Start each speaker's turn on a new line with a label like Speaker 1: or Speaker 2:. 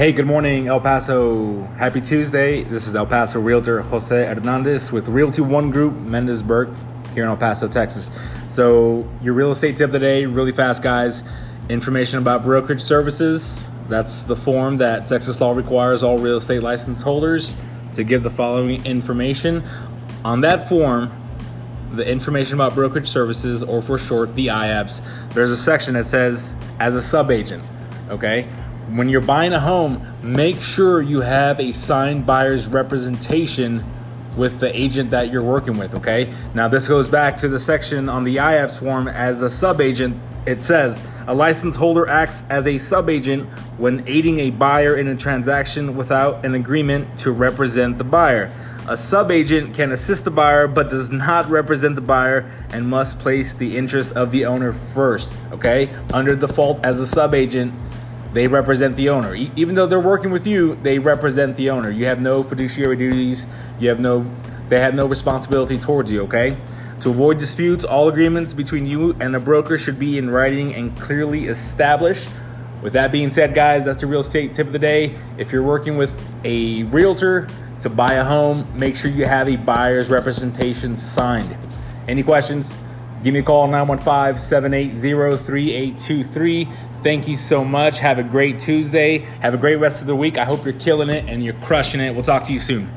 Speaker 1: Hey, good morning, El Paso. Happy Tuesday. This is El Paso Realtor Jose Hernandez with Realty One Group, Mendesberg, here in El Paso, Texas. So, your real estate tip of the day, really fast, guys. Information about brokerage services. That's the form that Texas law requires all real estate license holders to give the following information. On that form, the information about brokerage services, or for short, the IABS, there's a section that says as a subagent, okay? When you're buying a home, make sure you have a signed buyer's representation with the agent that you're working with, okay? Now, this goes back to the section on the IABS form as a subagent. It says a license holder acts as a subagent when aiding a buyer in a transaction without an agreement to represent the buyer. A subagent can assist the buyer but does not represent the buyer and must place the interest of the owner first, okay? Under default as a subagent, they represent the owner. E- even though they're working with you, they represent the owner. You have no fiduciary duties. You have no, they have no responsibility towards you. Okay. To avoid disputes, all agreements between you and a broker should be in writing and clearly established. With that being said, guys, that's the real estate tip of the day. If you're working with a realtor to buy a home, make sure you have a buyer's representation signed. Any questions? Give me a call 915 780 3823. Thank you so much. Have a great Tuesday. Have a great rest of the week. I hope you're killing it and you're crushing it. We'll talk to you soon.